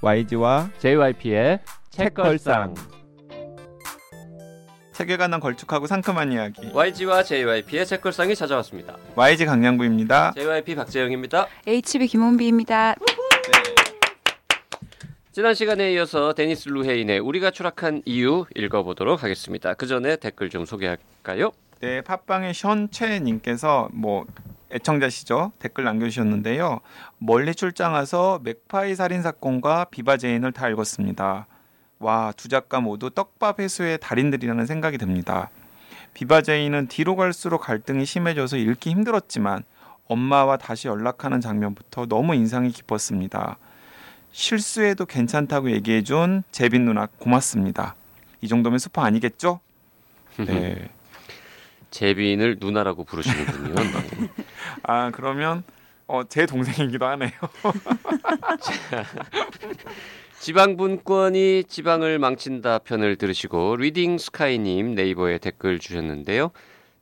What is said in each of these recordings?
YG와 JYP의 책걸상. 책에 관한 걸쭉하고 상큼한 이야기 YG와 JYP의 책걸상이 찾아왔습니다. YG 강량구입니다. JYP 박재영입니다. HB 김원비입니다. 지난 시간에 이어서 데니스 루헤인의 우리가 추락한 이유 읽어보도록 하겠습니다. 그 전에 댓글 좀 소개할까요? 네, 팟빵의 션채님께서 뭐 애청자시죠 댓글 남겨주셨는데요. 멀리 출장 와서 맥파이 살인 사건과 비바 제인을 다 읽었습니다. 와, 두 작가 모두 떡밥 회수의 달인들이라는 생각이 듭니다. 비바 제인은 뒤로 갈수록 갈등이 심해져서 읽기 힘들었지만 엄마와 다시 연락하는 장면부터 너무 인상이 깊었습니다. 실수해도 괜찮다고 얘기해준 재빈 누나 고맙습니다. 이 정도면 스포 아니겠죠? 네. 재빈을 누나라고 부르시는군요. 네. 아 그러면 어, 제 동생이기도 하네요. 지방분권이 지방을 망친다 편을 들으시고 리딩 스카이님 네이버에 댓글 주셨는데요.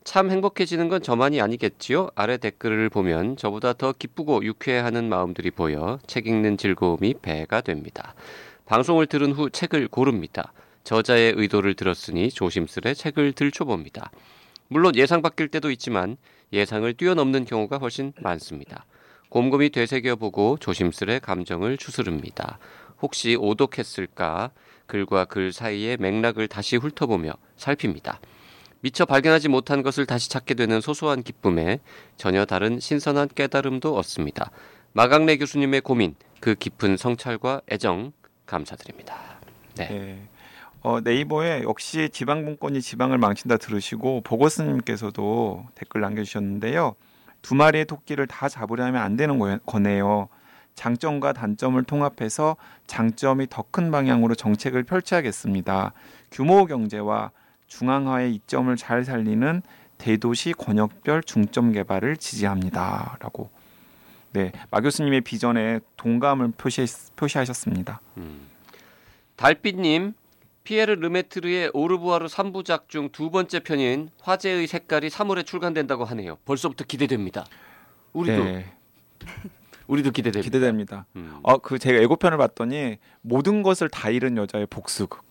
참 행복해지는 건 저만이 아니겠지요? 아래 댓글을 보면 저보다 더 기쁘고 유쾌해하는 마음들이 보여 책 읽는 즐거움이 배가 됩니다. 방송을 들은 후 책을 고릅니다. 저자의 의도를 들었으니 조심스레 책을 들춰봅니다. 물론 예상 바뀔 때도 있지만 예상을 뛰어넘는 경우가 훨씬 많습니다. 곰곰이 되새겨보고 조심스레 감정을 추스릅니다. 혹시 오독했을까? 글과 글 사이의 맥락을 다시 훑어보며 살핍니다. 미처 발견하지 못한 것을 다시 찾게 되는 소소한 기쁨에 전혀 다른 신선한 깨달음도 얻습니다. 마강래 교수님의 고민, 그 깊은 성찰과 애정 감사드립니다. 네. 네. 어, 네이버에 역시 지방분권이 지방을 망친다 들으시고 보고스님께서도 댓글 남겨주셨는데요. 두 마리의 토끼를 다 잡으려면 안 되는 거- 거네요. 장점과 단점을 통합해서 장점이 더 큰 방향으로 정책을 펼쳐야겠습니다. 규모 경제와 중앙화의 이점을 잘 살리는 대도시 권역별 중점 개발을 지지합니다라고. 네, 마 교수님의 비전에 동감을 표시, 표시하셨습니다. 음. 달빛님, 피에르 르메트르의 오르부아르 3부작 중 두 번째 편인 화제의 색깔이 3월에 출간된다고 하네요. 벌써부터 기대됩니다. 우리도 네, 우리도 기대됩니다. 기대됩니다. 음. 어, 그 제가 예고편을 봤더니 모든 것을 다 잃은 여자의 복수극.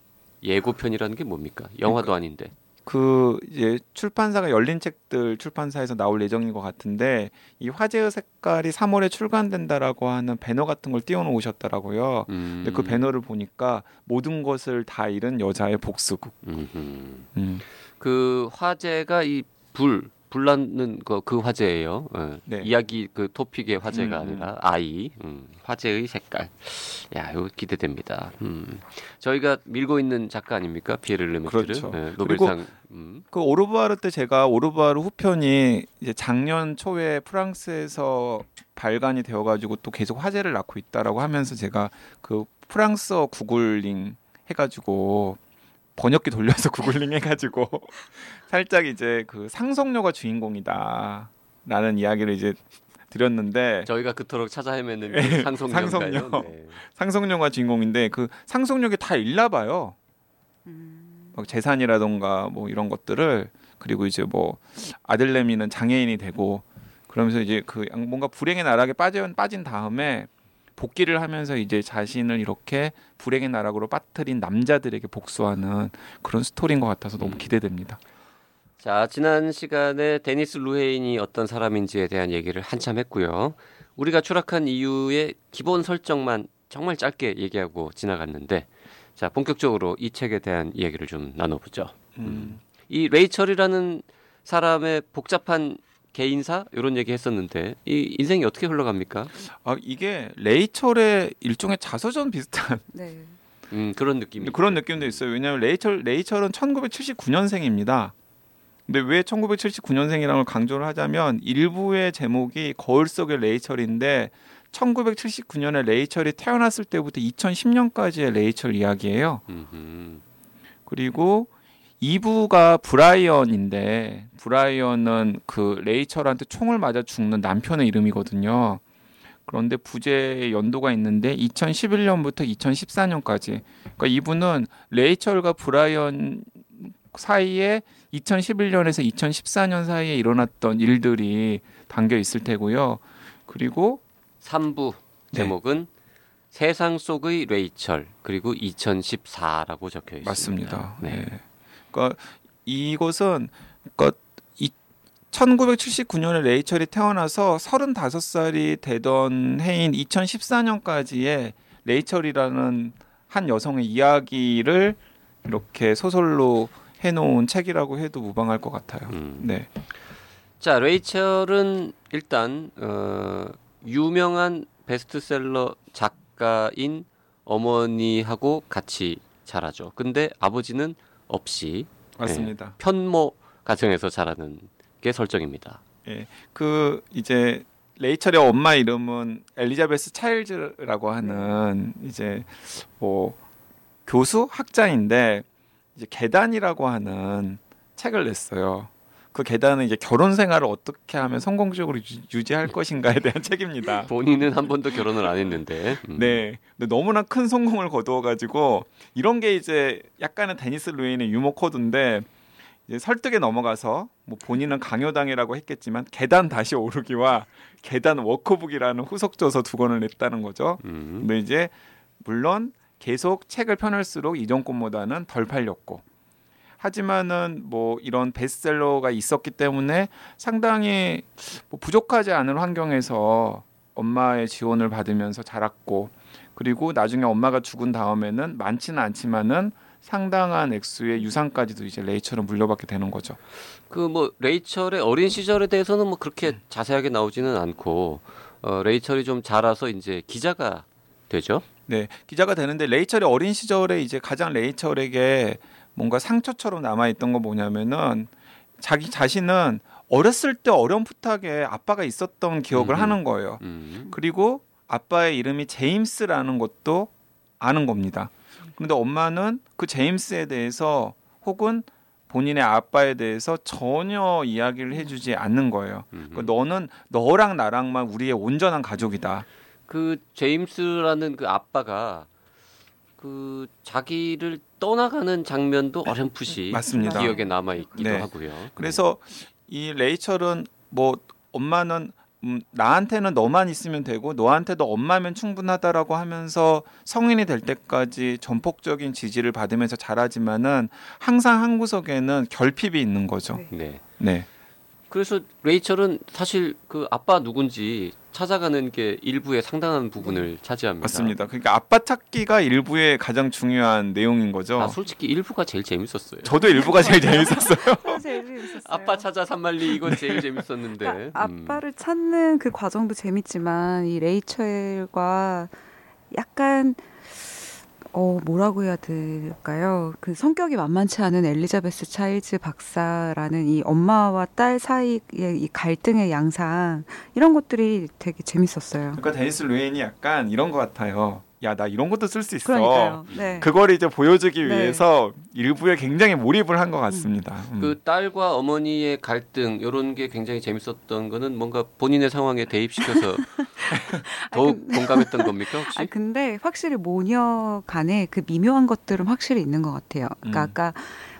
예고편이라는 게 뭡니까? 영화도 아닌데. 그 이제 출판사가 열린 책들 출판사에서 나올 예정인 것 같은데 이 화제의 색깔이 3월에 출간된다라고 하는 배너 같은 걸 띄워놓으셨더라고요. 음. 근데 그 배너를 보니까 모든 것을 다 잃은 여자의 복수극. 음. 그 화제가 이 불 불나는 거그 화제예요. 예. 네. 이야기 그 토픽의 화제가 음, 음. 아니라 아이 음, 화제의 색깔. 야, 이거 기대됩니다. 음. 저희가 밀고 있는 작가 아닙니까? 피에르 르메트르. 그렇죠. 예, 노벨상. 음. 그 오르부아르 때 제가 오르부아르 후편이 이제 작년 초에 프랑스에서 발간이 되어가지고 또 계속 화제를 낳고 있다라고 하면서 제가 그 프랑스어 구글링 해가지고 번역기 돌려서 구글링 해가지고 살짝 이제 그 상속녀가 주인공이다라는 이야기를 이제 드렸는데 저희가 그토록 찾아 헤매는 그 예, 상속녀인가요? 상속녀. 네. 상속녀가 주인공인데 그 상속녀가 다 일나 봐요. 막 재산이라던가 뭐 이런 것들을 그리고 이제 뭐 아들내미는 장애인이 되고 그러면서 이제 그 양- 뭔가 불행의 나락에 빠져 빠진 다음에 복귀를 하면서 이제 자신을 이렇게 불행의 나락으로 빠뜨린 남자들에게 복수하는 그런 스토리인 것 같아서 너무 음. 기대됩니다. 자, 지난 시간에 데니스 루헤인이 어떤 사람인지에 대한 얘기를 한참 했고요. 우리가 추락한 이유의 기본 설정만 정말 짧게 얘기하고 지나갔는데 자, 본격적으로 이 책에 대한 이야기를 좀 나눠보죠. 음. 이 레이철이라는 사람의 복잡한 개인사 이런 얘기 했었는데 이 인생이 어떻게 흘러갑니까? 아 이게 레이철의 일종의 자서전 비슷한 네. 음, 그런 느낌이 그런 느낌도 있어요. 왜냐하면 레이철 레이철은 1979년생입니다. 근데 왜 1979년생이라는 걸 강조를 하자면 1부의 제목이 거울 속의 레이철인데 1979년에 레이철이 태어났을 때부터 2010년까지의 레이철 이야기예요. 음흠. 그리고 2부가 브라이언인데 브라이언은 그 레이철한테 총을 맞아 죽는 남편의 이름이거든요. 그런데 부제에 연도가 있는데 2011년부터 2014년까지. 그러니까 2부는 레이철과 브라이언 사이에 2011년에서 2014년 사이에 일어났던 일들이 담겨 있을 테고요. 그리고 3부 네. 제목은 세상 속의 레이철 그리고 2014라고 적혀 있습니다. 맞습니다. 네. 네. 그러니까 이곳은 그러니까 이 1979년에 레이첼이 태어나서 35살이 되던 해인 2014년까지의 레이첼이라는 한 여성의 이야기를 이렇게 소설로 해놓은 책이라고 해도 무방할 것 같아요. 음. 네, 자, 레이첼은 일단 어, 유명한 베스트셀러 작가인 어머니하고 같이 자라죠. 근데 아버지는 없이 맞습니다. 편모 가정에서 자라는 게 설정입니다. 그 이제 레이첼의 엄마 이름은 엘리자베스 차일즈라고 하는 이제 뭐 교수 학자인데 이제 계단이라고 하는 책을 냈어요. 그 계단은 이제 결혼 생활을 어떻게 하면 성공적으로 유- 유지할 것인가에 대한 책입니다. 본인은 한 번도 결혼을 안 했는데. 음. 네, 근데 너무나 큰 성공을 거두어 가지고 이런 게 이제 약간은 데니스 루헤인의 유머 코드인데 이제 설득에 넘어가서 뭐 본인은 강요당이라고 했겠지만 계단 다시 오르기와 계단 워크북이라는 후속 저서 두 권을 냈다는 거죠. 음. 근데 이제 물론 계속 책을 펴낼수록 이전 권보다는 덜 팔렸고 하지만은 뭐 이런 베스트셀러가 있었기 때문에 상당히 뭐 부족하지 않은 환경에서 엄마의 지원을 받으면서 자랐고 그리고 나중에 엄마가 죽은 다음에는 많지는 않지만은 상당한 액수의 유산까지도 이제 레이첼은 물려받게 되는 거죠. 그 뭐 레이첼의 어린 시절에 대해서는 뭐 그렇게 자세하게 나오지는 않고 어, 레이첼이 좀 자라서 이제 기자가 되죠. 네, 기자가 되는데 레이첼의 어린 시절에 이제 가장 레이첼에게 뭔가 상처처럼 남아 있던 건 뭐냐면은 자기 자신은 어렸을 때 어렴풋하게 아빠가 있었던 기억을 음. 하는 거예요. 음. 그리고 아빠의 이름이 제임스라는 것도 아는 겁니다. 그런데 엄마는 그 제임스에 대해서 혹은 본인의 아빠에 대해서 전혀 이야기를 해주지 않는 거예요. 음. 그 너는 너랑 나랑만 우리의 온전한 가족이다. 그 제임스라는 그 아빠가 그 자기를 떠나가는 장면도 어렴풋이 맞습니다. 기억에 남아 있기도 네. 하고요. 그래서 이 레이첼은 뭐 엄마는 음, 나한테는 너만 있으면 되고 너한테도 엄마면 충분하다라고 하면서 성인이 될 때까지 전폭적인 지지를 받으면서 자라지만은 항상 한 구석에는 결핍이 있는 거죠. 네. 네. 네. 그래서 레이첼은 사실 그 아빠 누군지 찾아가는 게 일부의 상당한 부분을 차지합니다. 맞습니다. 그러니까 아빠 찾기가 일부의 가장 중요한 내용인 거죠. 아, 솔직히 일부가 제일 재밌었어요. 저도 일부가 제일 재밌었어요. 제일 재밌었어요. 아빠 찾아 산말리 이건 제일 재밌었는데. 그러니까 음. 아빠를 찾는 그 과정도 재밌지만 이 레이첼과 약간 어 뭐라고 해야 될까요? 그 성격이 만만치 않은 엘리자베스 차일즈 박사라는 이 엄마와 딸 사이의 이 갈등의 양상 이런 것들이 되게 재밌었어요. 그러니까 데니스 루인이 약간 이런 것 같아요. 야 나 이런 것도 쓸 수 있어. 그러니까요. 네. 그걸 이제 보여주기 네. 위해서 일부에 굉장히 몰입을 한 것 같습니다. 음. 그 딸과 어머니의 갈등 이런 게 굉장히 재밌었던 거는 뭔가 본인의 상황에 대입시켜서 더욱 공감했던 겁니까 혹시? 아 근데 확실히 모녀 간의 그 미묘한 것들은 확실히 있는 것 같아요. 그러니까 음. 아까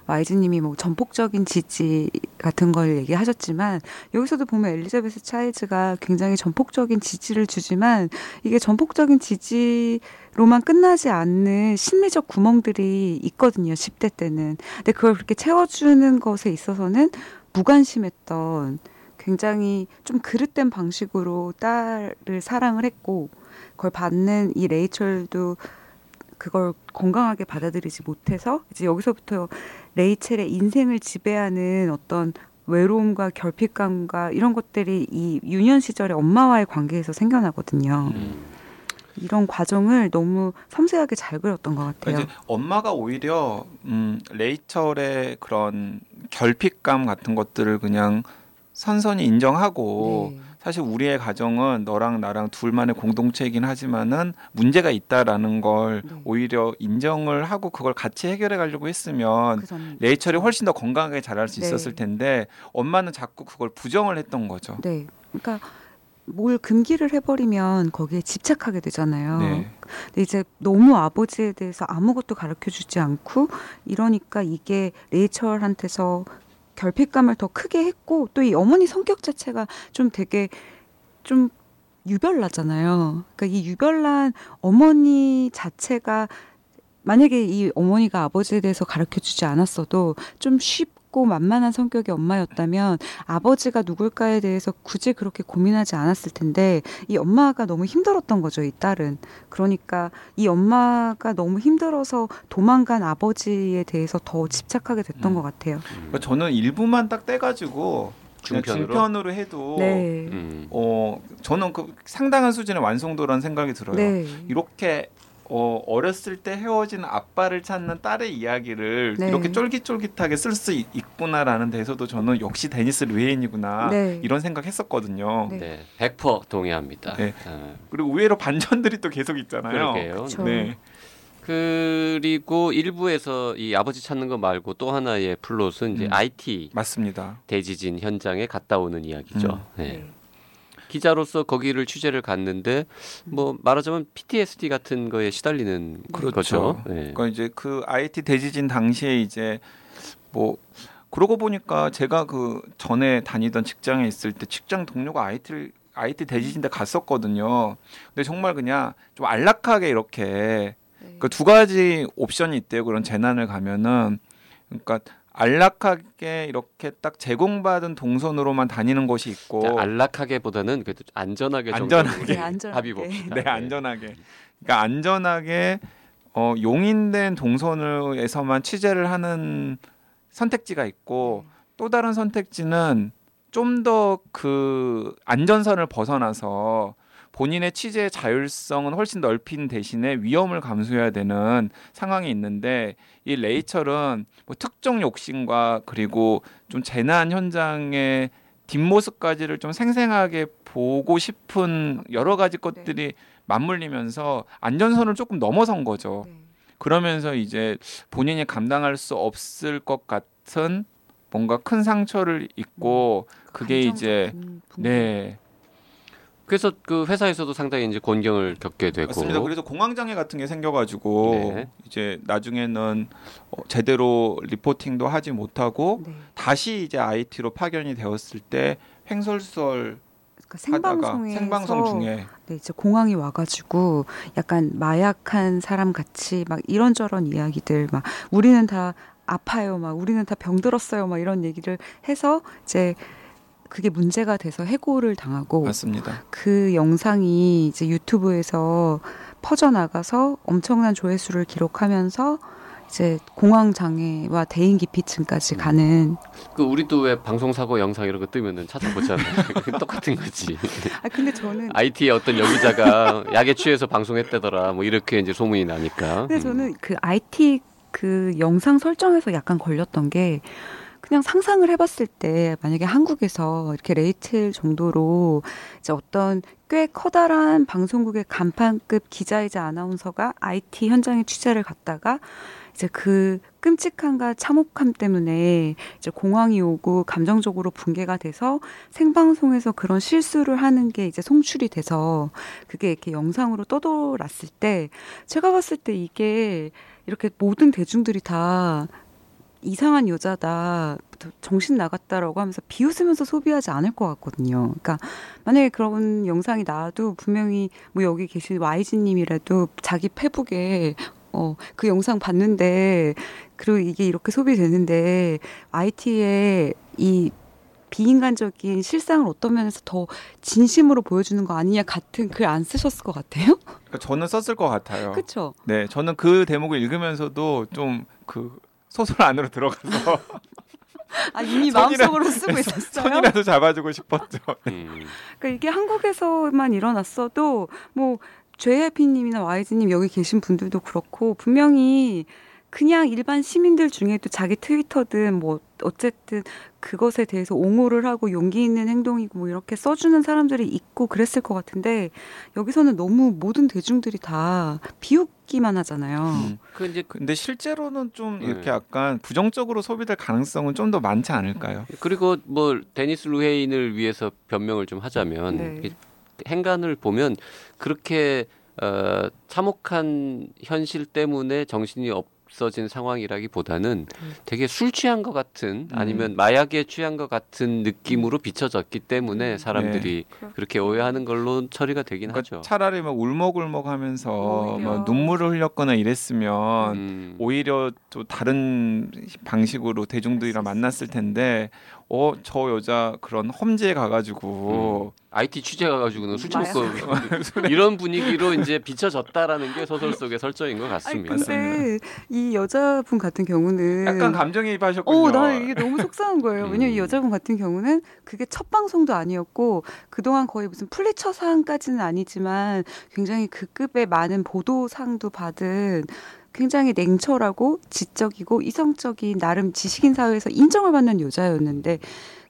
와이즈님이 뭐 전폭적인 지지 같은 걸 얘기하셨지만 여기서도 보면 엘리자베스 차일즈가 굉장히 전폭적인 지지를 주지만 이게 전폭적인 지지로만 끝나지 않는 심리적 구멍들이 있거든요. 10대 때는. 근데 그걸 그렇게 채워주는 것에 있어서는 무관심했던 굉장히 좀 그릇된 방식으로 딸을 사랑을 했고 그걸 받는 이 레이첼도 그걸 건강하게 받아들이지 못해서 이제 여기서부터 레이첼의 인생을 지배하는 어떤 외로움과 결핍감과 이런 것들이 이 유년 시절에 엄마와의 관계에서 생겨나거든요. 음. 이런 과정을 너무 섬세하게 잘 그렸던 것 같아요. 이제 엄마가 오히려 음, 레이첼의 그런 결핍감 같은 것들을 그냥 선선히 인정하고 네. 사실 우리의 가정은 너랑 나랑 둘만의 공동체이긴 하지만은 문제가 있다라는 걸 네. 오히려 인정을 하고 그걸 같이 해결해 가려고 했으면 그 전- 레이첼이 훨씬 더 건강하게 자랄 수 네. 있었을 텐데 엄마는 자꾸 그걸 부정을 했던 거죠. 네. 그러니까 뭘 금기를 해버리면 거기에 집착하게 되잖아요. 네. 근데 이제 너무 아버지에 대해서 아무것도 가르쳐 주지 않고 이러니까 이게 레이첼한테서 결핍감을 더 크게 했고 또 이 어머니 성격 자체가 좀 되게 좀 유별나잖아요. 그러니까 이 유별난 어머니 자체가 만약에 이 어머니가 아버지에 대해서 가르쳐 주지 않았어도 좀 쉽 고 만만한 성격의 엄마였다면 아버지가 누굴까에 대해서 굳이 그렇게 고민하지 않았을 텐데 이 엄마가 너무 힘들었던 거죠, 이 딸은. 그러니까 이 엄마가 너무 힘들어서 도망간 아버지에 대해서 더 집착하게 됐던 음. 것 같아요. 그러니까 저는 일부만 딱 떼가지고 중편으로? 중편으로 해도 네. 음. 어 저는 그 상당한 수준의 완성도라는 생각이 들어요. 네. 이렇게 어, 어렸을 때 헤어진 아빠를 찾는 딸의 이야기를 네. 이렇게 쫄깃쫄깃하게 쓸 수 있구나라는 데서도 저는 역시 데니스 르웨인이구나 네. 이런 생각했었거든요. 네. 네, 100% 동의합니다. 네. 어, 그리고 의외로 반전들이 또 계속 있잖아요. 그러게요. 네. 그리고 1부에서 이 아버지 찾는 거 말고 또 하나의 플롯은 이제 음. 아이티 맞습니다. 대지진 현장에 갔다 오는 이야기죠. 음. 네. 네. 기자로서 거기를 취재를 갔는데 뭐 말하자면 PTSD 같은 거에 시달리는 그렇죠. 거죠. 네. 그러니까 이제 그 아이티 대지진 당시에 이제 뭐 그러고 보니까 제가 그 전에 다니던 직장에 있을 때 직장 동료가 IT를 IT 대지진대 갔었거든요. 근데 정말 그냥 좀 안락하게 이렇게 네. 그두 가지 옵션이 있대요. 그런 재난을 가면은 그러니까 안락하게 이렇게 딱 제공받은 동선으로만 다니는 곳이 있고 자, 안락하게보다는 그래도 안전하게 안전하게. 네, 안전하게. 합의 봅시다. 네, 안전하게. 그러니까 안전하게 어, 용인된 동선에서만 취재를 하는 선택지가 있고 또 다른 선택지는 좀 더 그 안전선을 벗어나서 본인의 취재의 자율성은 훨씬 넓힌 대신에 위험을 감수해야 되는 상황이 있는데 이 레이첼은 뭐 특정 욕심과 그리고 좀 재난 현장의 뒷모습까지를 좀 생생하게 보고 싶은 여러 가지 것들이 맞물리면서 안전선을 조금 넘어선 거죠. 네. 그러면서 이제 본인이 감당할 수 없을 것 같은 뭔가 큰 상처를 입고 그게 이제 감정적인 부분. 네 그래서 그 회사에서도 상당히 이제 곤경을 겪게 되고 맞습니다. 그래서 공황 장애 같은 게 생겨가지고 네. 이제 나중에는 어, 제대로 리포팅도 하지 못하고 네. 다시 이제 IT로 파견이 되었을 때 횡설수설 그러니까 하다가 생방송에서 생방송 중에 네, 이제 공항이 와가지고 약간 마약한 사람 같이 막 이런저런 이야기들 막 우리는 다 아파요, 막 우리는 다 병들었어요, 막 이런 얘기를 해서 이제 그게 문제가 돼서 해고를 당하고 맞습니다. 그 영상이 이제 유튜브에서 퍼져 나가서 엄청난 조회수를 기록하면서 이제 공황 장애와 대인 기피증까지 가는 그 우리도 왜 방송 사고 영상 이런 거 뜨면은 찾아보잖아요. 똑같은 거지. 아 근데 저는 IT의 어떤 연기자가 약에 취해서 방송했다더라. 뭐 이렇게 이제 소문이 나니까. 근데 저는 그 IT 그 영상 설정에서 약간 걸렸던 게 그냥 상상을 해봤을 때 만약에 한국에서 이렇게 레이첼 정도로 이제 어떤 꽤 커다란 방송국의 간판급 기자이자 아나운서가 IT 현장에 취재를 갔다가 이제 그 끔찍함과 참혹함 때문에 이제 공황이 오고 감정적으로 붕괴가 돼서 생방송에서 그런 실수를 하는 게 이제 송출이 돼서 그게 이렇게 영상으로 떠돌았을 때 제가 봤을 때 이게 이렇게 모든 대중들이 다 이상한 여자다, 정신 나갔다라고 하면서 비웃으면서 소비하지 않을 것 같거든요. 그러니까 만약에 그런 영상이 나와도 분명히 뭐 여기 계신 YG님이라도 자기 페북에 어, 그 영상 봤는데, 그리고 이게 이렇게 소비되는데, IT의 이 비인간적인 실상을 어떤 면에서 더 진심으로 보여주는 거 아니냐 같은 글 안 쓰셨을 것 같아요? 그러니까 저는 썼을 것 같아요. 그쵸? 네, 저는 그 대목을 읽으면서도 좀그 소설 안으로 들어가서 아, 이미 마음속으로 쓰고 있었어요? 손이라도 잡아주고 싶었죠. 음. 그러니까 이게 한국에서만 일어났어도 뭐 JYP님이나 YG님 여기 계신 분들도 그렇고 분명히 그냥 일반 시민들 중에도 자기 트위터든 뭐 어쨌든 그것에 대해서 옹호를 하고 용기 있는 행동이고 뭐 이렇게 써주는 사람들이 있고 그랬을 것 같은데 여기서는 너무 모든 대중들이 다 비웃기만 하잖아요. 음. 그 이제 근데 실제로는 좀 네. 이렇게 약간 부정적으로 소비될 가능성은 좀 더 많지 않을까요? 그리고 뭐 데니스 루헤인을 위해서 변명을 좀 하자면 네. 행간을 보면 그렇게 어, 참혹한 현실 때문에 정신이 없, 없어진 상황이라기보다는 음. 되게 술 취한 것 같은 음. 아니면 마약에 취한 것 같은 느낌으로 비춰졌기 때문에 사람들이 그렇- 그렇게 오해하는 걸로 처리가 되긴 그러니까 하죠. 차라리 막 울먹울먹하면서. 막 눈물을 흘렸거나 이랬으면 음. 오히려 또 다른 방식으로 대중들이랑 만났을 텐데 어 저 여자 그런 험지에 가가지고 IT 취재 가가지고는 술 마약. 처먹고 이런 분위기로 이제 비춰졌다라는 게 소설 속의 설정인 것 아니 같습니다. 근데 이 여자분 같은 경우는 약간 감정이입하셨군요. 어, 나 이게 너무 속상한 거예요. 왜냐면 이 음. 여자분 같은 경우는 그게 첫 방송도 아니었고 그동안 거의 무슨 플리처 상까지는 아니지만 굉장히 그 급의 많은 보도상도 받은 굉장히 냉철하고 지적이고 이성적인 나름 지식인 사회에서 인정을 받는 여자였는데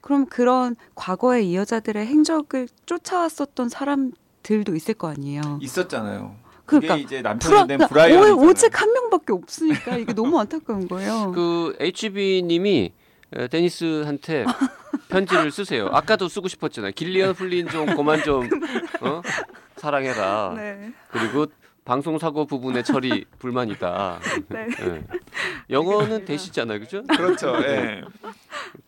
그럼 그런 과거의 이 여자들의 행적을 쫓아왔었던 사람들도 있을 거 아니에요. 있었잖아요. 그러니까 이제 남편이 불안, 된 그러니까 브라이언 오- 오직 한 명밖에 없으니까 이게 너무 안타까운 거예요. 그 혼비님이 데니스한테 편지를 쓰세요. 아까도 쓰고 싶었잖아요. 길리언 플린 좀 그만 좀 어? 사랑해라. 네. 그리고 방송 사고 부분의 처리 불만이다. 네. 예. 영어는 되시잖아요, 그죠? 그렇죠. 예.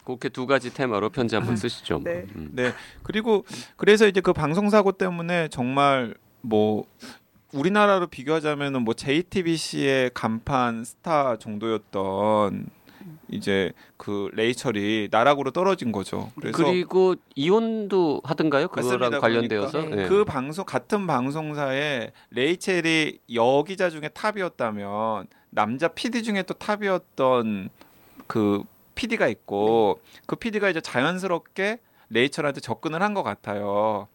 그렇게 두 가지 테마로 편지 한번 쓰시죠. 네. 음. 네. 그리고 그래서 이제 그 방송 사고 때문에 정말 뭐 우리나라로 비교하자면은 뭐 JTBC의 간판 스타 정도였던 이제 그 레이첼이 나락으로 떨어진 거죠. 그래서 그리고 이혼도 하던가요? 그거랑 맞습니다. 관련되어서. 그러니까. 네. 그 방송 같은 방송사에 레이첼이 여기자 중에 탑이었다면 남자 PD 중에 또 탑이었던 그 PD가 있고 그 PD가 이제 자연스럽게 레이첼한테 접근을 한 것 같아요.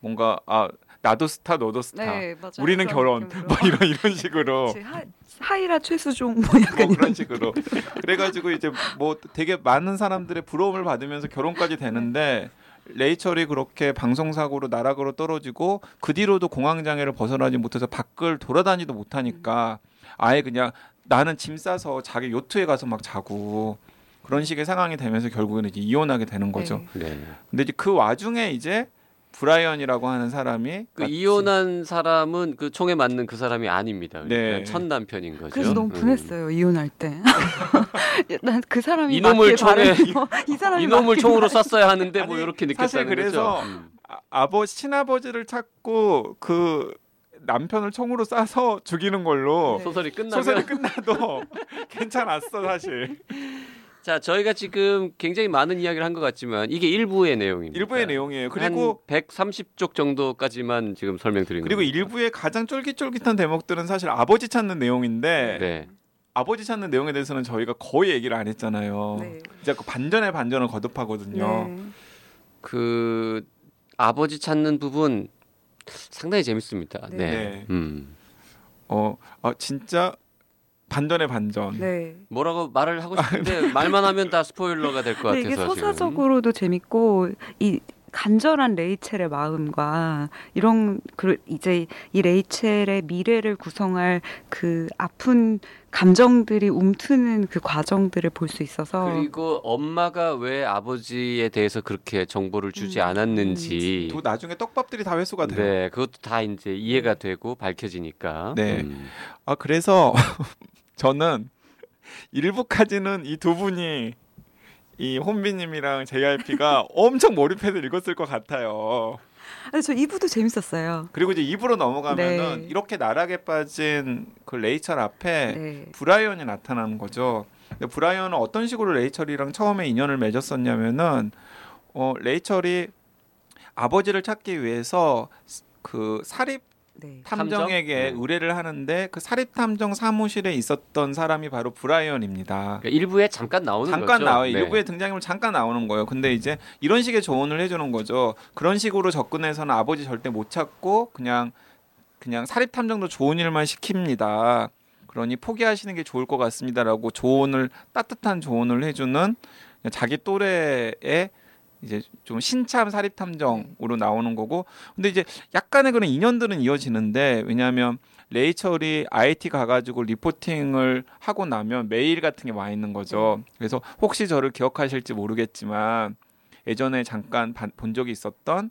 뭔가 아 나도 스타 너도 스타 네, 맞아요. 우리는 그런 결혼. 뭐 이런 이런 식으로 하, 하희라 최수종 뭐뭐 약간 이런 그런 식으로 그래가지고 이제 뭐 되게 많은 사람들의 부러움을 받으면서 결혼까지 되는데 레이첼이 그렇게 방송 사고로 나락으로 떨어지고 그 뒤로도 공황 장애를 벗어나지 못해서 밖을 돌아다니도 못하니까 아예 그냥 나는 짐 싸서 자기 요트에 가서 막 자고 그런 식의 상황이 되면서 결국에는 이제 이혼하게 되는 거죠. 네. 네. 근데 이제 그 와중에 이제 브라이언이라고 하는 사람이 그 이혼한 사람은 그 총에 맞는 그 사람이 아닙니다. 네. 그냥 첫 남편인 거죠. 그래서 너무 음. 분했어요 이혼할 때. 난 그 사람이 이놈을. 총에- 어, 이 사람이 이놈을 총으로. 쐈어야 하는데 뭐 아니, 이렇게 느꼈다는 그래서 거죠. 음. 아, 아버 친아버지를 찾고 그 남편을 총으로 쏴서 죽이는 걸로 네. 소설이 끝나면 소설이 끝나도 괜찮았어 사실 자 저희가 지금 굉장히 많은 이야기를 한 것 같지만 이게 일부의 내용입니다. 일부의 내용이에요. 그리고 그리고 130쪽 정도까지만 지금 설명드린 그리고 겁니다. 일부의 가장 쫄깃쫄깃한 대목들은 사실 아버지 찾는 내용인데 네. 아버지 찾는 내용에 대해서는 저희가 거의 얘기를 안 했잖아요. 네. 진짜 그 반전의 반전을 거듭하거든요. 네. 그 아버지 찾는 부분 상당히 재밌습니다. 네. 네. 네. 음. 어, 아, 진짜 반전의 반전. 네. 뭐라고 말을 하고 싶은데 말만 하면 다 스포일러가 될것 근데 같아서 이게 지금. 서사적으로도 재밌고 이 간절한 레이첼의 마음과 이런 그 이제 이 레이첼의 미래를 구성할 그 아픈 감정들이 움트는 그 과정들을 볼 수 있어서 그리고 엄마가 왜 아버지에 대해서 그렇게 정보를 주지 음, 않았는지 또 나중에 떡밥들이 다 회수가 돼요. 네, 그것도 다 이제 이해가 되고 밝혀지니까. 네. 음. 아 그래서 저는 1부까지는 이 두 분이 이 혼비님이랑 JRP가 엄청 몰입해서 읽었을 것 같아요. 아니, 저 2부도 재밌었어요. 그리고 이제 2부로 넘어가면은 네. 이렇게 나락에 빠진 그 레이첼 앞에 네. 브라이언이 나타나는 거죠. 근데 브라이언은 어떤 식으로 레이첼이랑 처음에 인연을 맺었었냐면은 어 레이첼이 아버지를 찾기 위해서 그 사립 네. 탐정에게 탐정? 네. 의뢰를 하는데 그 사립 탐정 사무실에 있었던 사람이 바로 브라이언입니다. 그러니까 1부에 잠깐 나오는 잠깐 거죠. 나와요. 네. 1부의 등장인물 잠깐 나오는 거예요. 근데 이제 이런 식의 조언을 해주는 거죠. 그런 식으로 접근해서는 아버지 절대 못 찾고 그냥 그냥 사립 탐정도 좋은 일만 시킵니다. 그러니 포기하시는 게 좋을 것 같습니다라고 조언을 따뜻한 조언을 해주는 자기 또래의 이제 좀 신참 사립 탐정으로 나오는 거고 근데 이제 약간의 그런 인연들은 이어지는데 왜냐하면 레이첼이 IT 가가지고 리포팅을 하고 나면 메일 같은 게 와 있는 거죠. 그래서 혹시 저를 기억하실지 모르겠지만 예전에 잠깐 반- 본 적이 있었던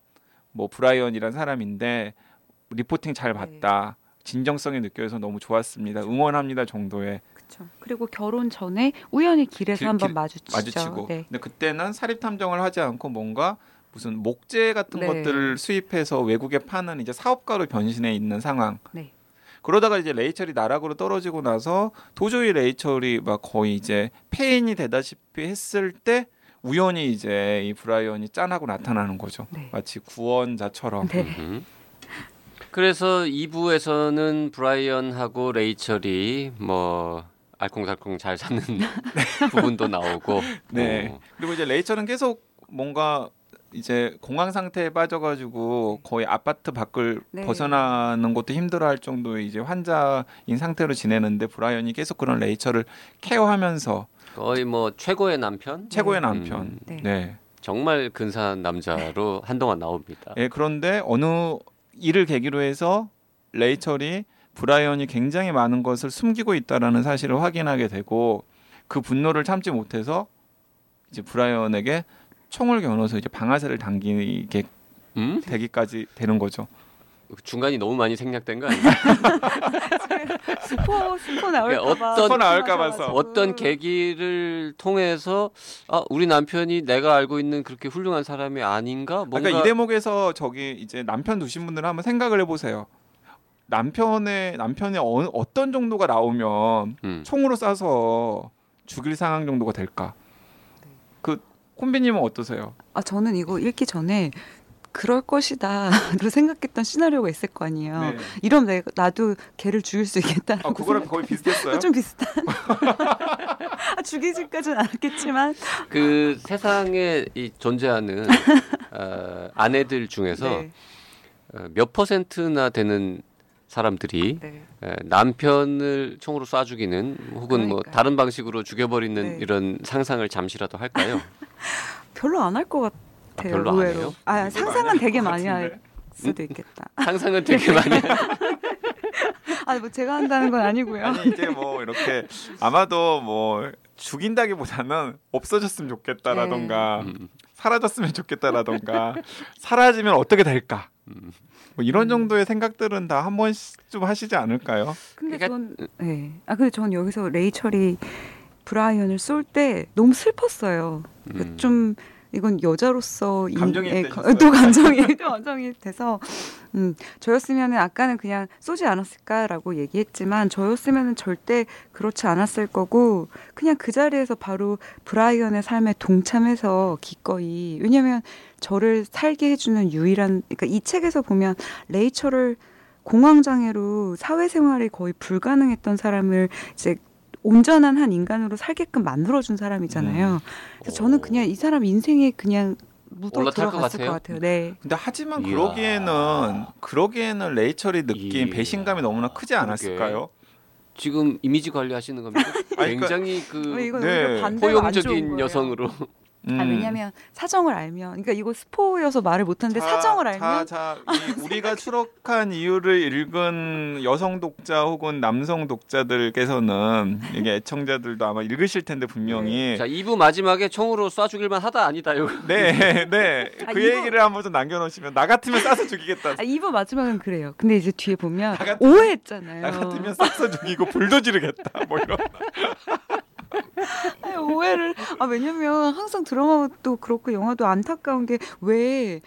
뭐 브라이언이란 사람인데 reporting 잘 봤다. 진정성이 느껴져서 너무 좋았습니다. 응원합니다 정도의 그렇죠. 그리고 결혼 전에 우연히 길에서 길- 한번 길- 마주치죠. 마주치고. 네. 근데 그때는 사립 탐정을 하지 않고 뭔가 무슨 목재 같은 네. 것들을 수입해서 외국에 파는 이제 사업가로 변신해 있는 상황. 네. 그러다가 이제 레이첼이 나락으로 떨어지고 나서 도저히 레이첼이 막 거의 이제 폐인이 되다시피 했을 때 우연히 이제 이 브라이언이 짠하고 나타나는 거죠. 네. 마치 구원자처럼. 네. 그래서 2부에서는 브라이언하고 레이첼이 뭐 알콩달콩 잘 사는 부분도 나오고 네. 어, 그리고 이제 레이첼은 계속 뭔가 이제 공황 상태에 빠져가지고 거의 아파트 밖을 네. 벗어나는 것도 힘들어할 정도의 이제 환자인 상태로 지내는데 브라이언이 계속 그런 레이첼을 care하면서 거의 뭐 최고의 남편 최고의 네. 남편. 음, 네. 네. 정말 근사한 남자로 한동안 나옵니다. 예, 그런데 어느 일을 계기로 해서 레이첼이 브라이언이 굉장히 많은 것을 숨기고 있다라는 사실을 확인하게 되고 그 분노를 참지 못해서 이제 브라이언에게 총을 겨눠서 이제 방아쇠를 당기게 음? 되기까지 되는 거죠. 중간이 너무 많이 생략된 거 아니에요? 스포 스포 나올까봐 어떤- 스포 나올까 봐서. 어떤 계기를 통해서 아 우리 남편이 내가 알고 있는 그렇게 훌륭한 사람이 아닌가? 뭔가 그러니까 이 대목에서 저기 이제 남편 두신 분들은 한번 생각을 해보세요. 남편의 남편의 어, 어떤 정도가 나오면 음. 총으로 쏴서 죽일 상황 정도가 될까? 그 콤비님은 어떠세요? 아 저는 이거 읽기 전에 그럴 것이다로 생각했던 시나리오가 있을 거 아니에요. 네. 이러면 내가 나도 걔를 죽일 수 있겠다. 아 그거랑 거의 비슷했어요. 좀 비슷한. 아, 죽이지까지는 않았겠지만. 그 세상에 이 존재하는 어, 아내들 중에서 네. 어, 몇 퍼센트나 되는 사람들이 네. 에, 남편을 총으로 쏴 죽이는 혹은 뭐 그러니까요. 다른 방식으로 죽여버리는 네. 이런 상상을 잠시라도 할까요? 별로 안 할 것 같아요. 별로 안 의외로. 해요? 아 상상은 되게 많이 할? 수도 있겠다. 상상은 되게 많이 해요. 아뭐 제가 한다는 건 아니고요. 아니 이제 뭐 이렇게 아마도 뭐 죽인다기보다는 없어졌으면 좋겠다라던가 음, 사라졌으면 좋겠다라던가 사라지면 어떻게 될까? 음. 뭐 이런 음. 정도의 생각들은 다 한 번쯤 하시지 않을까요? 근데 그러니까- 전 네. 아 근데 전 여기서 레이첼이 브라이언을 쏠 때 너무 슬펐어요. 음. 좀 이건 여자로서 이- 감정이입 예? 또 감정이 또 감정이 돼서 음, 저였으면은 아까는 그냥 쏘지 않았을까라고 얘기했지만 저였으면은 절대 그렇지 않았을 거고 그냥 그 자리에서 바로 브라이언의 삶에 동참해서 기꺼이 왜냐면 저를 살게 해주는 유일한 그러니까 이 책에서 보면 레이첼을 공황장애로 사회생활이 거의 불가능했던 사람을 이제 온전한 한 인간으로 살게끔 만들어준 사람이잖아요. 그래서 저는 그냥 이 사람 인생에 그냥 올라탈 것 들어갔을 것 같아요? 같아요. 네. 근데 하지만 이야. 그러기에는 그러기에는 레이첼이 느낀 이야. 배신감이 너무나 크지 않았을까요? 지금 이미지 관리하시는 겁니까? 아니, 그러니까- 굉장히 그 어, 이건 네. 포용적인. 여성으로 음. 아, 왜냐면 사정을 알면 그러니까 이거 스포여서 말을 못하는데 자, 사정을 알면 자, 자, 이 우리가 추록한 이유를 읽은 여성 독자 혹은 남성 독자들께서는 이게 애청자들도 아마 읽으실 텐데 분명히 자 2부 마지막에 총으로 쏴 죽일만 하다 아니다 이거 네, 네. 아, 그 이거- 얘기를 한번 좀 남겨놓으시면 나 같으면 쏴서 죽이겠다. 아, 2부 마지막은 그래요. 근데 이제 뒤에 보면 나 같으면- 오해했잖아요. 나 같으면 쏴서 죽이고 불도 지르겠다. 뭐 이런. 아니, 오해를. 아 왜냐면 항상 드라마도 그렇고 영화도 안타까운 게 왜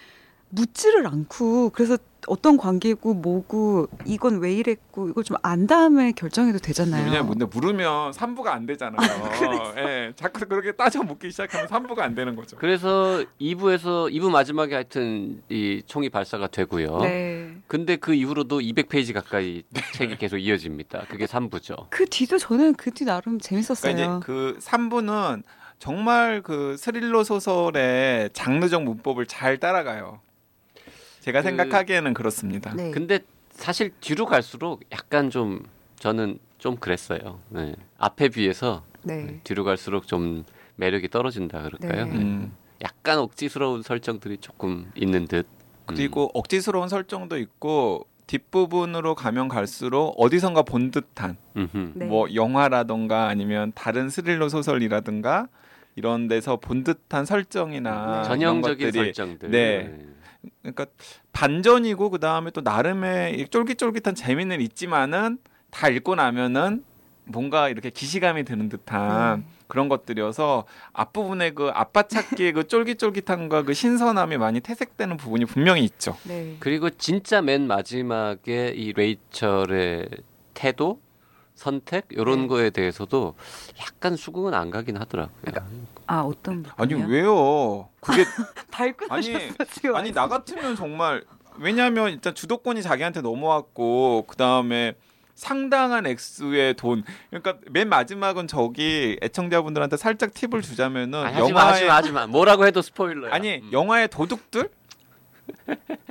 묻지를 않고 그래서 어떤 관계고 뭐고 이건 왜 이랬고 이걸 좀 안 다음에 결정해도 되잖아요. 왜냐면 근데 물으면 삼부가 안 되잖아요. 예, 자꾸 그렇게 따져 묻기 시작하면 삼부가 안 되는 거죠. 그래서 2부에서 2부 마지막에 하여튼 이 총이 발사가 되고요. 네. 근데 그 이후로도 200페이지 가까이 책이 계속 이어집니다. 그게 3부죠. 그 뒤도 저는 그 뒤 나름 재밌었어요. 그러니까 이제 그 3부는 정말 그 스릴러 소설의 장르적 문법을 잘 따라가요. 제가 그- 생각하기에는 그렇습니다. 네. 근데 사실 뒤로 갈수록 약간 좀 저는 좀 그랬어요. 네. 앞에 비해서 네. 뒤로 갈수록 좀 매력이 떨어진다 그럴까요? 네. 음. 약간 억지스러운 설정들이 조금 있는 듯. 음. 그리고 억지스러운 설정도 있고 뒷부분으로 가면 갈수록 어디선가 본 듯한. 네. 뭐 영화라던가 아니면 다른 스릴러 소설이라든가 이런 데서 본 듯한 설정이나 네. 이런 전형적인 것들이 설정들. 네. 그러니까 반전이고 그 다음에 또 나름의 이 쫄깃쫄깃한 재미는 있지만은 다 읽고 나면은 뭔가 이렇게 기시감이 드는 듯한 네. 그런 것들이어서 앞부분에 그 아빠 찾기의 그 쫄깃쫄깃함과 그 신선함이 많이 퇴색되는 부분이 분명히 있죠. 네. 그리고 진짜 맨 마지막에 이 레이첼의 태도, 선택 이런 네. 거에 대해서도 약간 수긍은 안 가긴 하더라고요. 아 어떤 아니 부분이요? 왜요? 그게 아니, 나셨어 지금. 아니 나 같으면 정말 왜냐하면 일단 주도권이 자기한테 넘어왔고 그 다음에 상당한 액수의 돈. 그러니까 맨 마지막은 저기 애청자분들한테 살짝 팁을 주자면은 아니, 하지마, 하지마, 하지마. 뭐라고 해도 스포일러야. 아니 음. 영화의 도둑들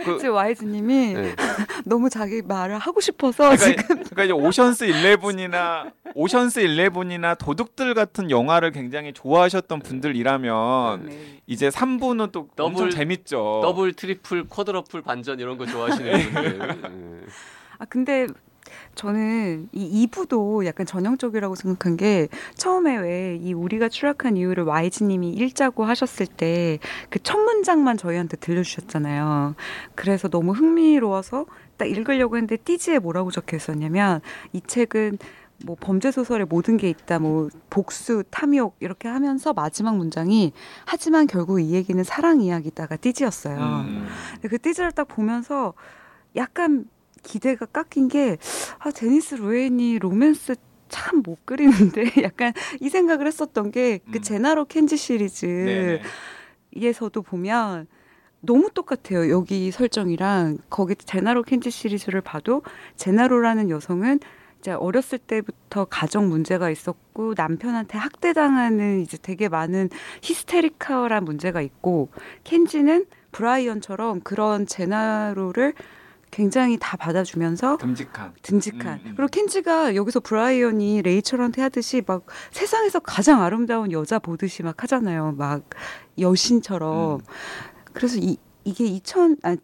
그 지금 와이즈님이 네. 너무 자기 말을 하고 싶어서 그러니까, 지금 그러니까 이제 오션스 11이나 오션스 11이나 도둑들 같은 영화를 굉장히 좋아하셨던 분들이라면 네. 이제 3부는 또 엄청 더블- 재밌죠. 더블, 트리플, quadruple 반전 이런 거 좋아하시는 분들. 음. 아 근데 저는 이 2부도 약간 전형적이라고 생각한 게 처음에 왜 이 우리가 추락한 이유를 YG님이 읽자고 하셨을 때 그 첫 문장만 저희한테 들려주셨잖아요. 그래서 너무 흥미로워서 딱 읽으려고 했는데 띠지에 뭐라고 적혀 있었냐면 이 책은 뭐 범죄 소설에 모든 게 있다, 뭐 복수, 탐욕 이렇게 하면서 마지막 문장이 하지만 결국 이 얘기는 사랑 이야기다가 띠지였어요. 음. 그 띠지를 딱 보면서 약간 기대가 깎인 게 아, 데니스 루헤인이 로맨스 참 못 그리는데 약간 이 생각을 했었던 게 그 음. 제나로 켄지 시리즈에서도. 보면 너무 똑같아요. 여기 설정이랑 거기 제나로 켄지 시리즈를 봐도 제나로라는 여성은 이제 어렸을 때부터 가정 문제가 있었고 남편한테 학대당하는 이제 되게 많은 hysterical한 문제가 있고 켄지는 브라이언처럼 그런 제나로를 굉장히 다 받아주면서 듬직한. 듬직한. 음, 음. 그리고 켄지가 여기서 브라이언이 레이첼한테 하듯이 막 세상에서 가장 아름다운 여자 보듯이 막 하잖아요. 막 여신처럼. 음. 그래서 이 이게 2000 아,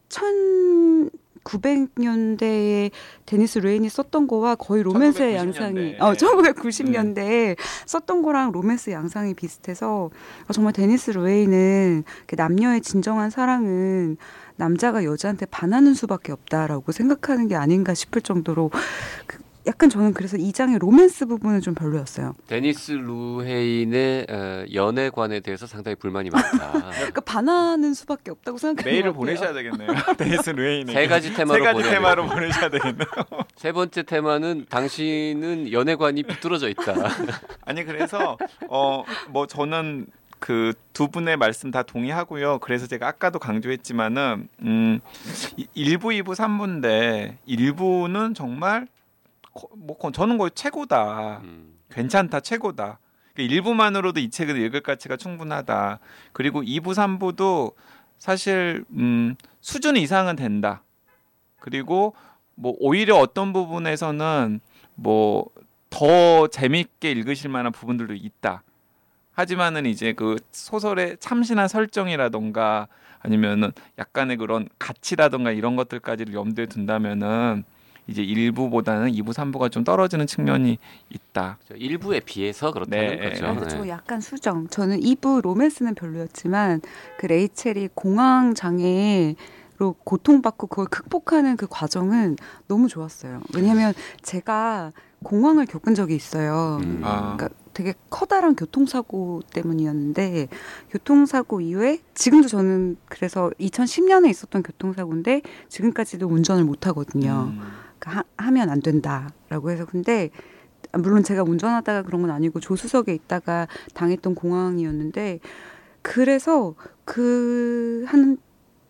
1900년대에 데니스 루헤인이 썼던 거와 거의 로맨스의 1990년대. 양상이 어 네. 1990년대에 썼던 거랑 로맨스 양상이 비슷해서 아, 정말 데니스 루헤인은 그 남녀의 진정한 사랑은 남자가 여자한테 반하는 수밖에 없다라고 생각하는 게 아닌가 싶을 정도로 그 약간 저는 그래서 이 장의 로맨스 부분은 좀 별로였어요. 데니스 루헤인의 어, 연애관에 대해서 상당히 불만이 많다. 그러니까 반하는 수밖에 없다고 생각하는 메일을. 보내셔야 되겠네요. 데니스 루헤인에게. 세 가지 테마로 세 가지 보내야 테마로 보내셔야 되겠네요. 세 번째 테마는 당신은 연애관이 비뚤어져 있다. 아니 그래서 어 뭐 저는 그 두 분의 말씀 다 동의하고요. 그래서 제가 아까도 강조했지만은 음 1부, 2부, 3부인데 1부는 정말 거- 뭐 거- 저는 거의 최고다. 음. 괜찮다. 최고다. 그 1부만으로도 이 책을 읽을 가치가 충분하다. 그리고 2부, 3부도 사실 음 수준 이상은 된다. 그리고 뭐 오히려 어떤 부분에서는 뭐 더 재밌게 읽으실 만한 부분들도 있다. 하지만은 이제 그 소설의 참신한 설정이라던가 아니면은 약간의 그런 가치라던가 이런 것들까지를 염두에 둔다면은 이제 1부보다는 2부, 3부가 좀 떨어지는 측면이 있다. 저 일부에 비해서 그렇다는 네, 거죠. 아, 근데 저 네. 약간 수정. 저는 2부 로맨스는 별로였지만 그 레이첼이 공황 장애로 고통받고 그걸 극복하는 그 과정은 너무 좋았어요. 왜냐하면 제가 공황을 겪은 적이 있어요. 음. 아. 그러니까 되게 커다란 교통사고 때문이었는데 교통사고 이후에 지금도 저는 그래서 2010년에 있었던 교통사고인데 지금까지도 운전을 못 하거든요. 음. 그러니까 하, 하면 안 된다라고 해서 근데 물론 제가 운전하다가 그런 건 아니고 조수석에 있다가 당했던 공황이었는데 그래서 그 한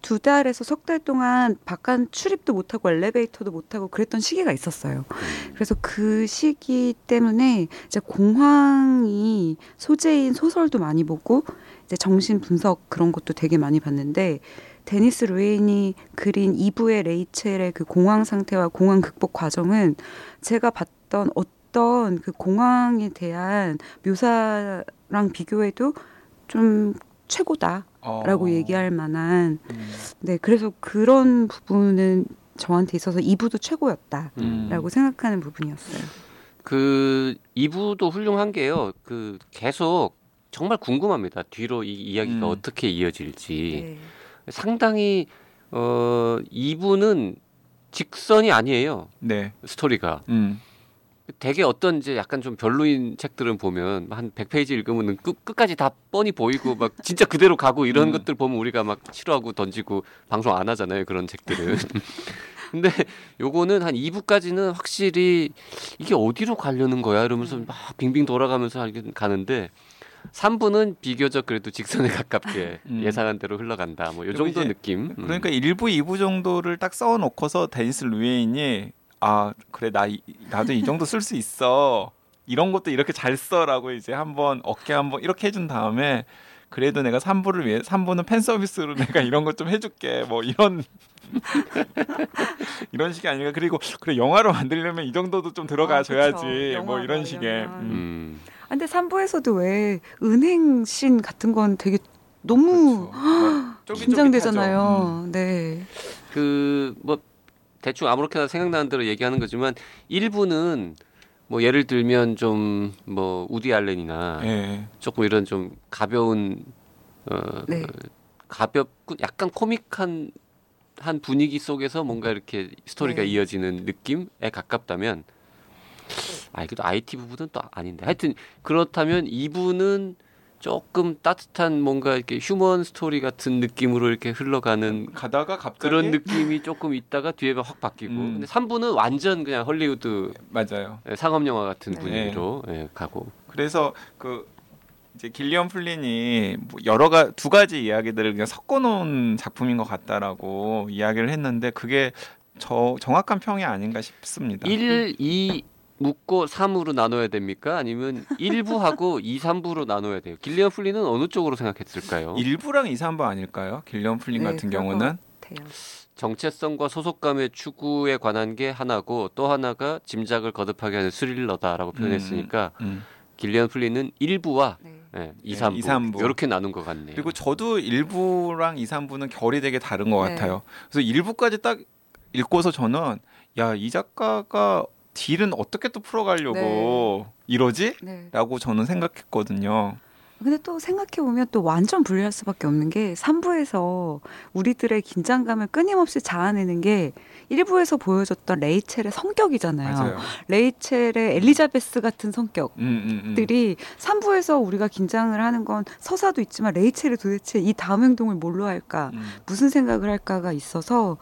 두 달에서 석 달 동안 바깥 출입도 못하고 엘리베이터도 못하고 그랬던 시기가 있었어요. 그래서 그 시기 때문에 이제 공황이 소재인 소설도 많이 보고 이제 정신 분석 그런 것도 되게 많이 봤는데 데니스 루인이 그린 2부의 레이첼의 그 공황 상태와 공황 극복 과정은 제가 봤던 어떤 그 공황에 대한 묘사랑 비교해도 좀 최고다 라고 어. 얘기할 만한 음. 네 그래서 그런 부분은 저한테 있어서 2부도 최고였다라고 음. 생각하는 부분이었어요. 그 2부도 훌륭한 게요. 그 계속 정말 궁금합니다. 뒤로 이 이야기가 음. 어떻게 이어질지. 네. 상당히 어 2부는 직선이 아니에요. 네. 스토리가. 음. 되게 어떤 이제 약간 좀 별로인 책들은 보면 한 100페이지 읽으면 끝, 끝까지 다 뻔히 보이고 막 진짜 그대로 가고 이런 음. 것들 보면 우리가 막 싫어하고 던지고 방송 안 하잖아요. 그런 책들은. 근데 요거는 한 2부까지는 확실히 이게 어디로 가려는 거야 이러면서 막 빙빙 돌아가면서 가는데 3부는 비교적 그래도 직선에 가깝게 음. 예상한 대로 흘러간다. 뭐 요 정도 느낌. 음. 그러니까 1부, 2부 정도를 딱 써 놓고서 데니스 루웨인이 아, 그래 나 이- 나도 이 정도 쓸 수 있어. 이런 것도 이렇게 잘 써라고 이제 한번 어깨 한번 이렇게 해준 다음에 그래도 내가 3부를 위해 3부는 팬 서비스로 내가 이런 것 좀 해줄게 뭐 이런 이런 식이 아닌가 그리고 그래 영화로 만들려면 이 정도도 좀 들어가 줘야지 아. 뭐 이런 식의. 음. 음. 아, 근데 3부에서도 왜 은행 씬 같은 건 되게 너무 그렇죠. 긴장되잖아요. 음. 네. 그 뭐 대충 아무렇게나 생각나는 대로 얘기하는 거지만 일부는 뭐 예를 들면 좀 뭐 우디 알렌이나 예. 조금 이런 좀 가벼운 어 네. 가볍고 약간 코믹한 한 분위기 속에서 뭔가 이렇게 스토리가 네. 이어지는 느낌에 가깝다면 아또 IT 부분은 또 아닌데 하여튼 그렇다면 2부는 조금 따뜻한 뭔가 이렇게 human 스토리 같은 느낌으로 이렇게 흘러가는 가다가 갑자기 그런 느낌이 조금 있다가 뒤에 확 바뀌고 음. 근데 3부는 완전 그냥 헐리우드 맞아요. 상업 영화 같은 네. 분위기로 예, 가고 그래서 그 이제 길리언 플린이 뭐 여러 가 두 가지 이야기들을 그냥 섞어 놓은 작품인 것 같다라고 이야기를 했는데 그게 저 정확한 평이 아닌가 싶습니다. 1, 2 묶고 3으로 나눠야 됩니까? 아니면 1부하고 2, 3부로 나눠야 돼요? 길리언 플린은 어느 쪽으로 생각했을까요? 일부랑 2, 3부 아닐까요? 길리언 플린 네, 같은 경우는. 정체성과 소속감의 추구에 관한 게 하나고 또 하나가 짐작을 거듭하게 하는 스릴러다라고 표현했으니까 음. 길리언 플리는 1부와 네. 예, 2, 네, 3부, 이, 삼부. 이렇게 나눈 것 같네요. 그리고 저도 일부랑 2, 3부는 결이 되게 다른 것 네. 같아요. 그래서 일부까지 딱 읽고서 저는 야 이 작가가 딜은 어떻게 또 풀어가려고 이러지? 네. 라고 저는 생각했거든요. 근데 또 생각해 보면 또 완전 분리할 수밖에 없는 게 3부에서 우리들의 긴장감을 끊임없이 자아내는 게 1부에서 보여줬던 레이첼의 성격이잖아요. 맞아요. 레이첼의 엘리자베스 같은 성격들이 음, 음, 음. 3부에서 우리가 긴장을 하는 건 서사도 있지만 레이첼이 도대체 이 다음 행동을 뭘로 할까, 음. 무슨 생각을 할까가 있어서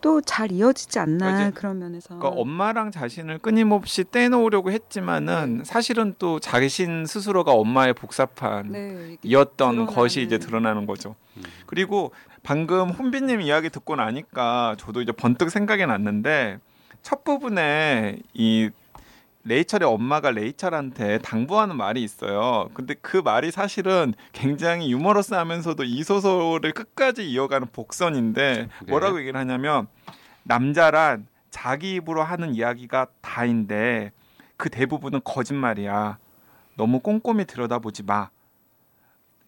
또 잘 이어지지 않나 맞아요. 그런 면에서. 그러니까 엄마랑 자신을 끊임없이 떼놓으려고 했지만은 사실은 또 자신 스스로가 엄마의 복사판 네. 것이 이제 드러나는 거죠. 음. 그리고 방금 혼비님 이야기 듣고 나니까 저도 이제 번뜩 생각이 났는데 첫 부분에 이 레이첼의 엄마가 레이첼한테 당부하는 말이 있어요. 근데 그 말이 사실은 굉장히 유머러스하면서도 이 소설을 끝까지 이어가는 복선인데 뭐라고 얘기를 하냐면 남자란 자기 입으로 하는 이야기가 다인데 그 대부분은 거짓말이야. 너무 꼼꼼히 들여다보지 마.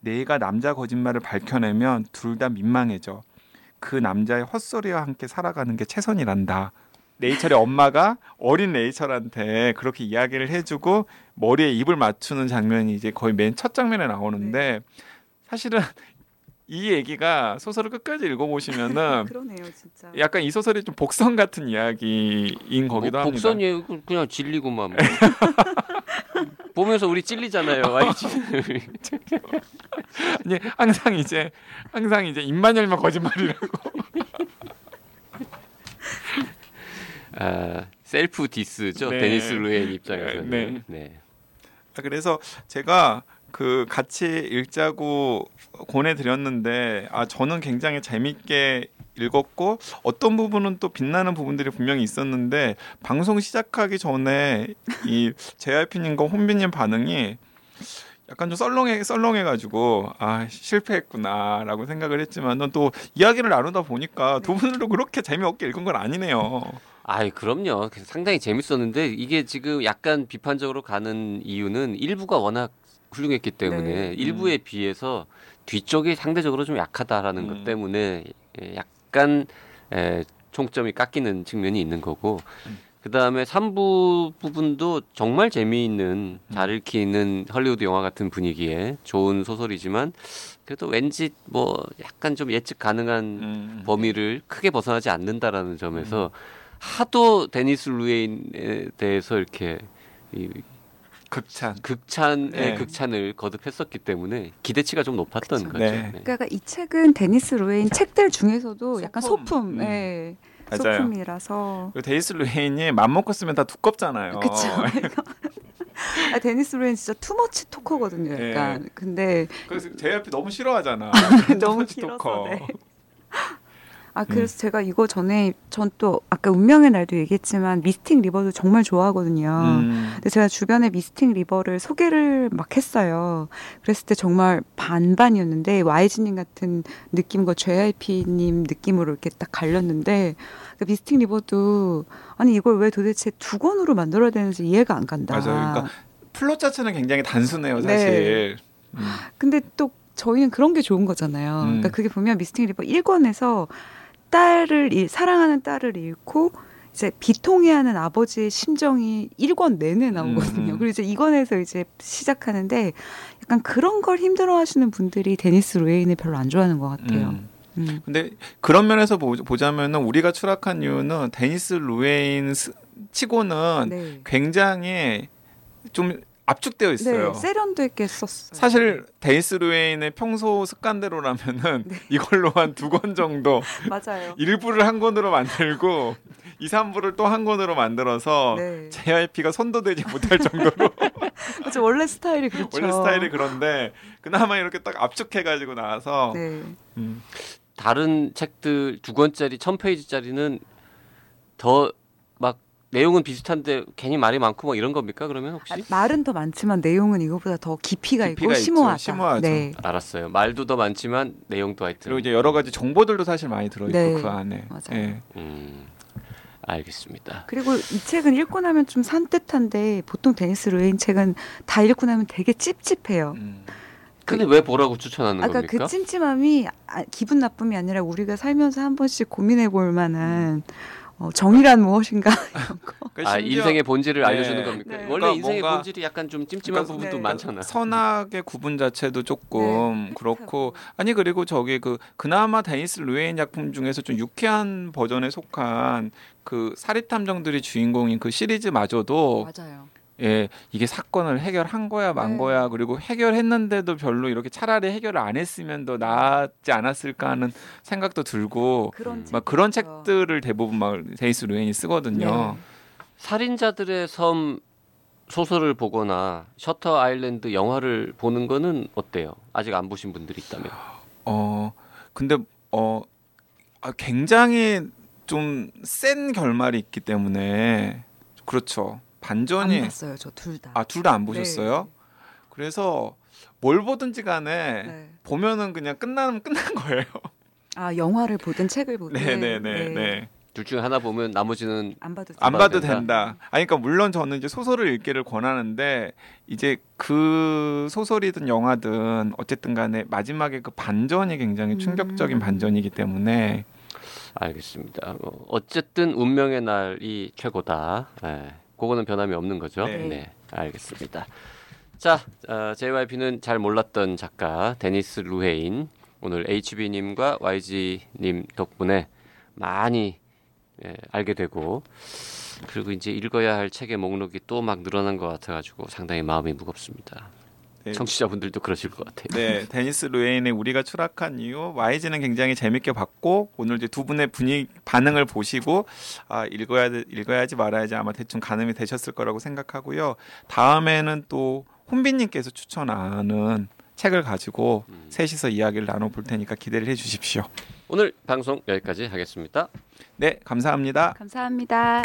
내가 남자 거짓말을 밝혀내면 둘 다 민망해져. 그 남자의 헛소리와 함께 살아가는 게 최선이란다. 레이첼의 엄마가 어린 레이첼한테 그렇게 이야기를 해주고 머리에 입을 맞추는 장면이 이제 거의 맨 첫 장면에 나오는데 사실은 이 얘기가 소설을 끝까지 읽어보시면은 그러네요, 진짜. 약간 이 소설이 좀 복선 같은 이야기인 거기도 뭐 합니다. 복선이에요. 그- 그냥 질리고만. 뭐. 보면서 우리 찔리잖아요. 아니, 항상 이제 항상 이제 입만 열면 거짓말이라고. 아, self diss죠. 네. 데니스 루헤인 입장에서는. 네. 네. 그래서 제가 그 같이 읽자고 권해드렸는데 아 저는 굉장히 재밌게 읽었고 어떤 부분은 또 빛나는 부분들이 분명히 있었는데 방송 시작하기 전에 이 JYP님과 혼비님 반응이 약간 좀 썰렁해 썰렁해가지고 아 실패했구나라고 생각을 했지만은 또 이야기를 나누다 보니까 두 분도 그렇게 재미없게 읽은 건 아니네요. 아이 그럼요. 상당히 재밌었는데 이게 지금 약간 비판적으로 가는 이유는 일부가 워낙 훌륭했기 때문에 네. 일부에 비해서 뒤쪽이 상대적으로 좀 약하다라는 음. 것 때문에 예, 약간 에, 총점이 깎이는 측면이 있는 거고 음. 그 다음에 3부 부분도 정말 재미있는 잘 음. 읽히는 헐리우드 영화 같은 분위기에 좋은 소설이지만 그래도 왠지 뭐 약간 좀 예측 가능한 음. 범위를 크게 벗어나지 않는다라는 점에서 하도 데니스 루웨인에 대해서 이렇게 이 극찬. 극찬의 네. 극찬을 거듭했었기 때문에 기대치가 좀 높았던 그쵸. 거죠. 네. 네. 그러니까 이 책은 데니스 루헤인 책들 중에서도 약간 소품. 소품, 음. 예, 맞아요. 소품이라서 데니스 루헤인이 맘먹고 쓰면 다 두껍잖아요. 그쵸. 아, 데니스 루헤인 진짜 too much talker거든요, 네. 약간. 근데 그래서 JYP 너무 싫어하잖아. 너무 too much 길어서, talker. 네. 아 그래서 제가 이거 전에 전 또 아까 운명의 날도 얘기했지만 미스틱 리버도 정말 좋아하거든요. 음. 근데 제가 주변에 미스틱 리버를 소개를 막 했어요. 그랬을 때 정말 반반이었는데 YG님 같은 느낌과 JYP님 느낌으로 이렇게 딱 갈렸는데 그 미스틱 리버도 아니 이걸 왜 도대체 두 권으로 만들어야 되는지 이해가 안 간다. 맞아요. 그러니까 플롯 자체는 굉장히 단순해요, 네. 사실. 음. 근데 또 저희는 그런 게 좋은 거잖아요. 음. 그러니까 그게 보면 미스틱 리버 1권에서 딸을 잃- 사랑하는 딸을 잃고 이제 비통해하는 아버지의 심정이 1권 내내 나오거든요. 음. 그리고 이제 2권에서 이제 시작하는데 약간 그런 걸 힘들어하시는 분들이 데니스 루헤인을 별로 안 좋아하는 것 같아요. 음. 음. 근데 그런 면에서 보, 보자면은 우리가 추락한 이유는 데니스 루헤인 스- 치고는 네. 굉장히 좀 압축되어 있어요. 네, 세련도 있게 썼어요. 사실 데니스 루헤인의 평소 습관대로라면은 네. 이걸로 한 두 권 정도 맞아요. 일부를 한 권으로 만들고 2, 3부를 또 한 권으로 만들어서 네. JYP가 손도 대지 못할 정도로 그렇죠. 원래 스타일이 그렇죠. 원래 스타일이 그런데 그나마 이렇게 딱 압축해 가지고 나와서 네. 음, 다른 책들 두 권짜리 천 페이지짜리는 더 막 내용은 비슷한데 괜히 말이 많고 뭐 이런 겁니까? 그러면 혹시? 아, 말은 더 많지만 내용은 이거보다 더 깊이가, 있고 깊이가 있죠. 심오하다. 심오하죠. 네. 알았어요. 말도 더 많지만 내용도 하여튼. 그리고 이제 여러 가지 정보들도 사실 많이 들어 있고 네, 그 안에 맞아요. 예. 음, 알겠습니다. 그리고 이 책은 읽고 나면 좀 산뜻한데 보통 데니스 루헤인 책은 다 읽고 나면 되게 찝찝해요. 음. 근데 왜 보라고 추천하는 아까 겁니까? 그 찜찜함이 아, 기분 나쁨이 아니라 우리가 살면서 한 번씩 고민해 볼 만한 어, 정의란 무엇인가 이런 거. 그러니까 아 심지어 인생의 본질을 네. 알려주는 겁니까? 네. 원래 그러니까 인생의 뭔가- 본질이 약간 좀 찜찜한 그러니까 부분도 네. 많잖아. 선악의 구분 자체도 조금 네, 그렇고 아니 그리고 저기 그 그나마 데니스 루헤인 작품 중에서 좀 유쾌한 버전에 속한 그 사립 탐정들이 주인공인 그 시리즈마저도 맞아요. 예 이게 사건을 해결한 거야 만 네. 거야 그리고 해결했는데도 별로 이렇게 차라리 해결을 안 했으면 더 나았지 않았을까 하는 생각도 들고 그런 음. 막 그런. 책들을 대부분 막 데니스 루웨인이 쓰거든요. 네. 살인자들의 섬 소설을 보거나 셔터 아일랜드 영화를 보는 거는 어때요? 아직 안 보신 분들이 있다면. 어 근데 어 아, 굉장히 좀 센 결말이 있기 때문에 그렇죠 안 반전이 봤어요, 저 둘 다. 아 둘 다 안 보셨어요? 그래서 뭘 보든지 간에 네. 보면은 그냥 끝나면 끝난 거예요. 아 영화를 보든 책을 보든 네 네 네 네. 둘 중에 하나 보면 나머지는 안 봐도 안. 봐도 된다. 된다. 아니 그러니까 물론 저는 이제 소설을 읽기를 권하는데 이제 그 소설이든 영화든 어쨌든 간에 마지막에 그 반전이 굉장히 충격적인 음. 반전이기 때문에 알겠습니다. 어, 어쨌든 운명의 날이 최고다. 예, 그거는 변함이 없는 거죠. 네. 알겠습니다. 자, 어, JYP는 잘 몰랐던 작가 데니스 루헤인 오늘 HB님과 YG님 덕분에 많이 예, 알게 되고 그리고 이제 읽어야 할 책의 목록이 또 막 늘어난 것 같아가지고 상당히 마음이 무겁습니다. 네. 청취자분들도 그러실 것 같아요. 네, 데니스 루웨인의 우리가 추락한 이유 YG는 굉장히 재밌게 봤고 오늘 이제 두 분의 분위 반응을 보시고 아 읽어야 돼- 읽어야지 말아야지 아마 대충 가늠이 되셨을 거라고 생각하고요. 다음에는 또 혼비님께서 추천하는 책을 가지고 음. 셋이서 이야기를 나눠볼 테니까 기대를 해주십시오. 오늘 방송 여기까지 하겠습니다. 네, 감사합니다. 감사합니다.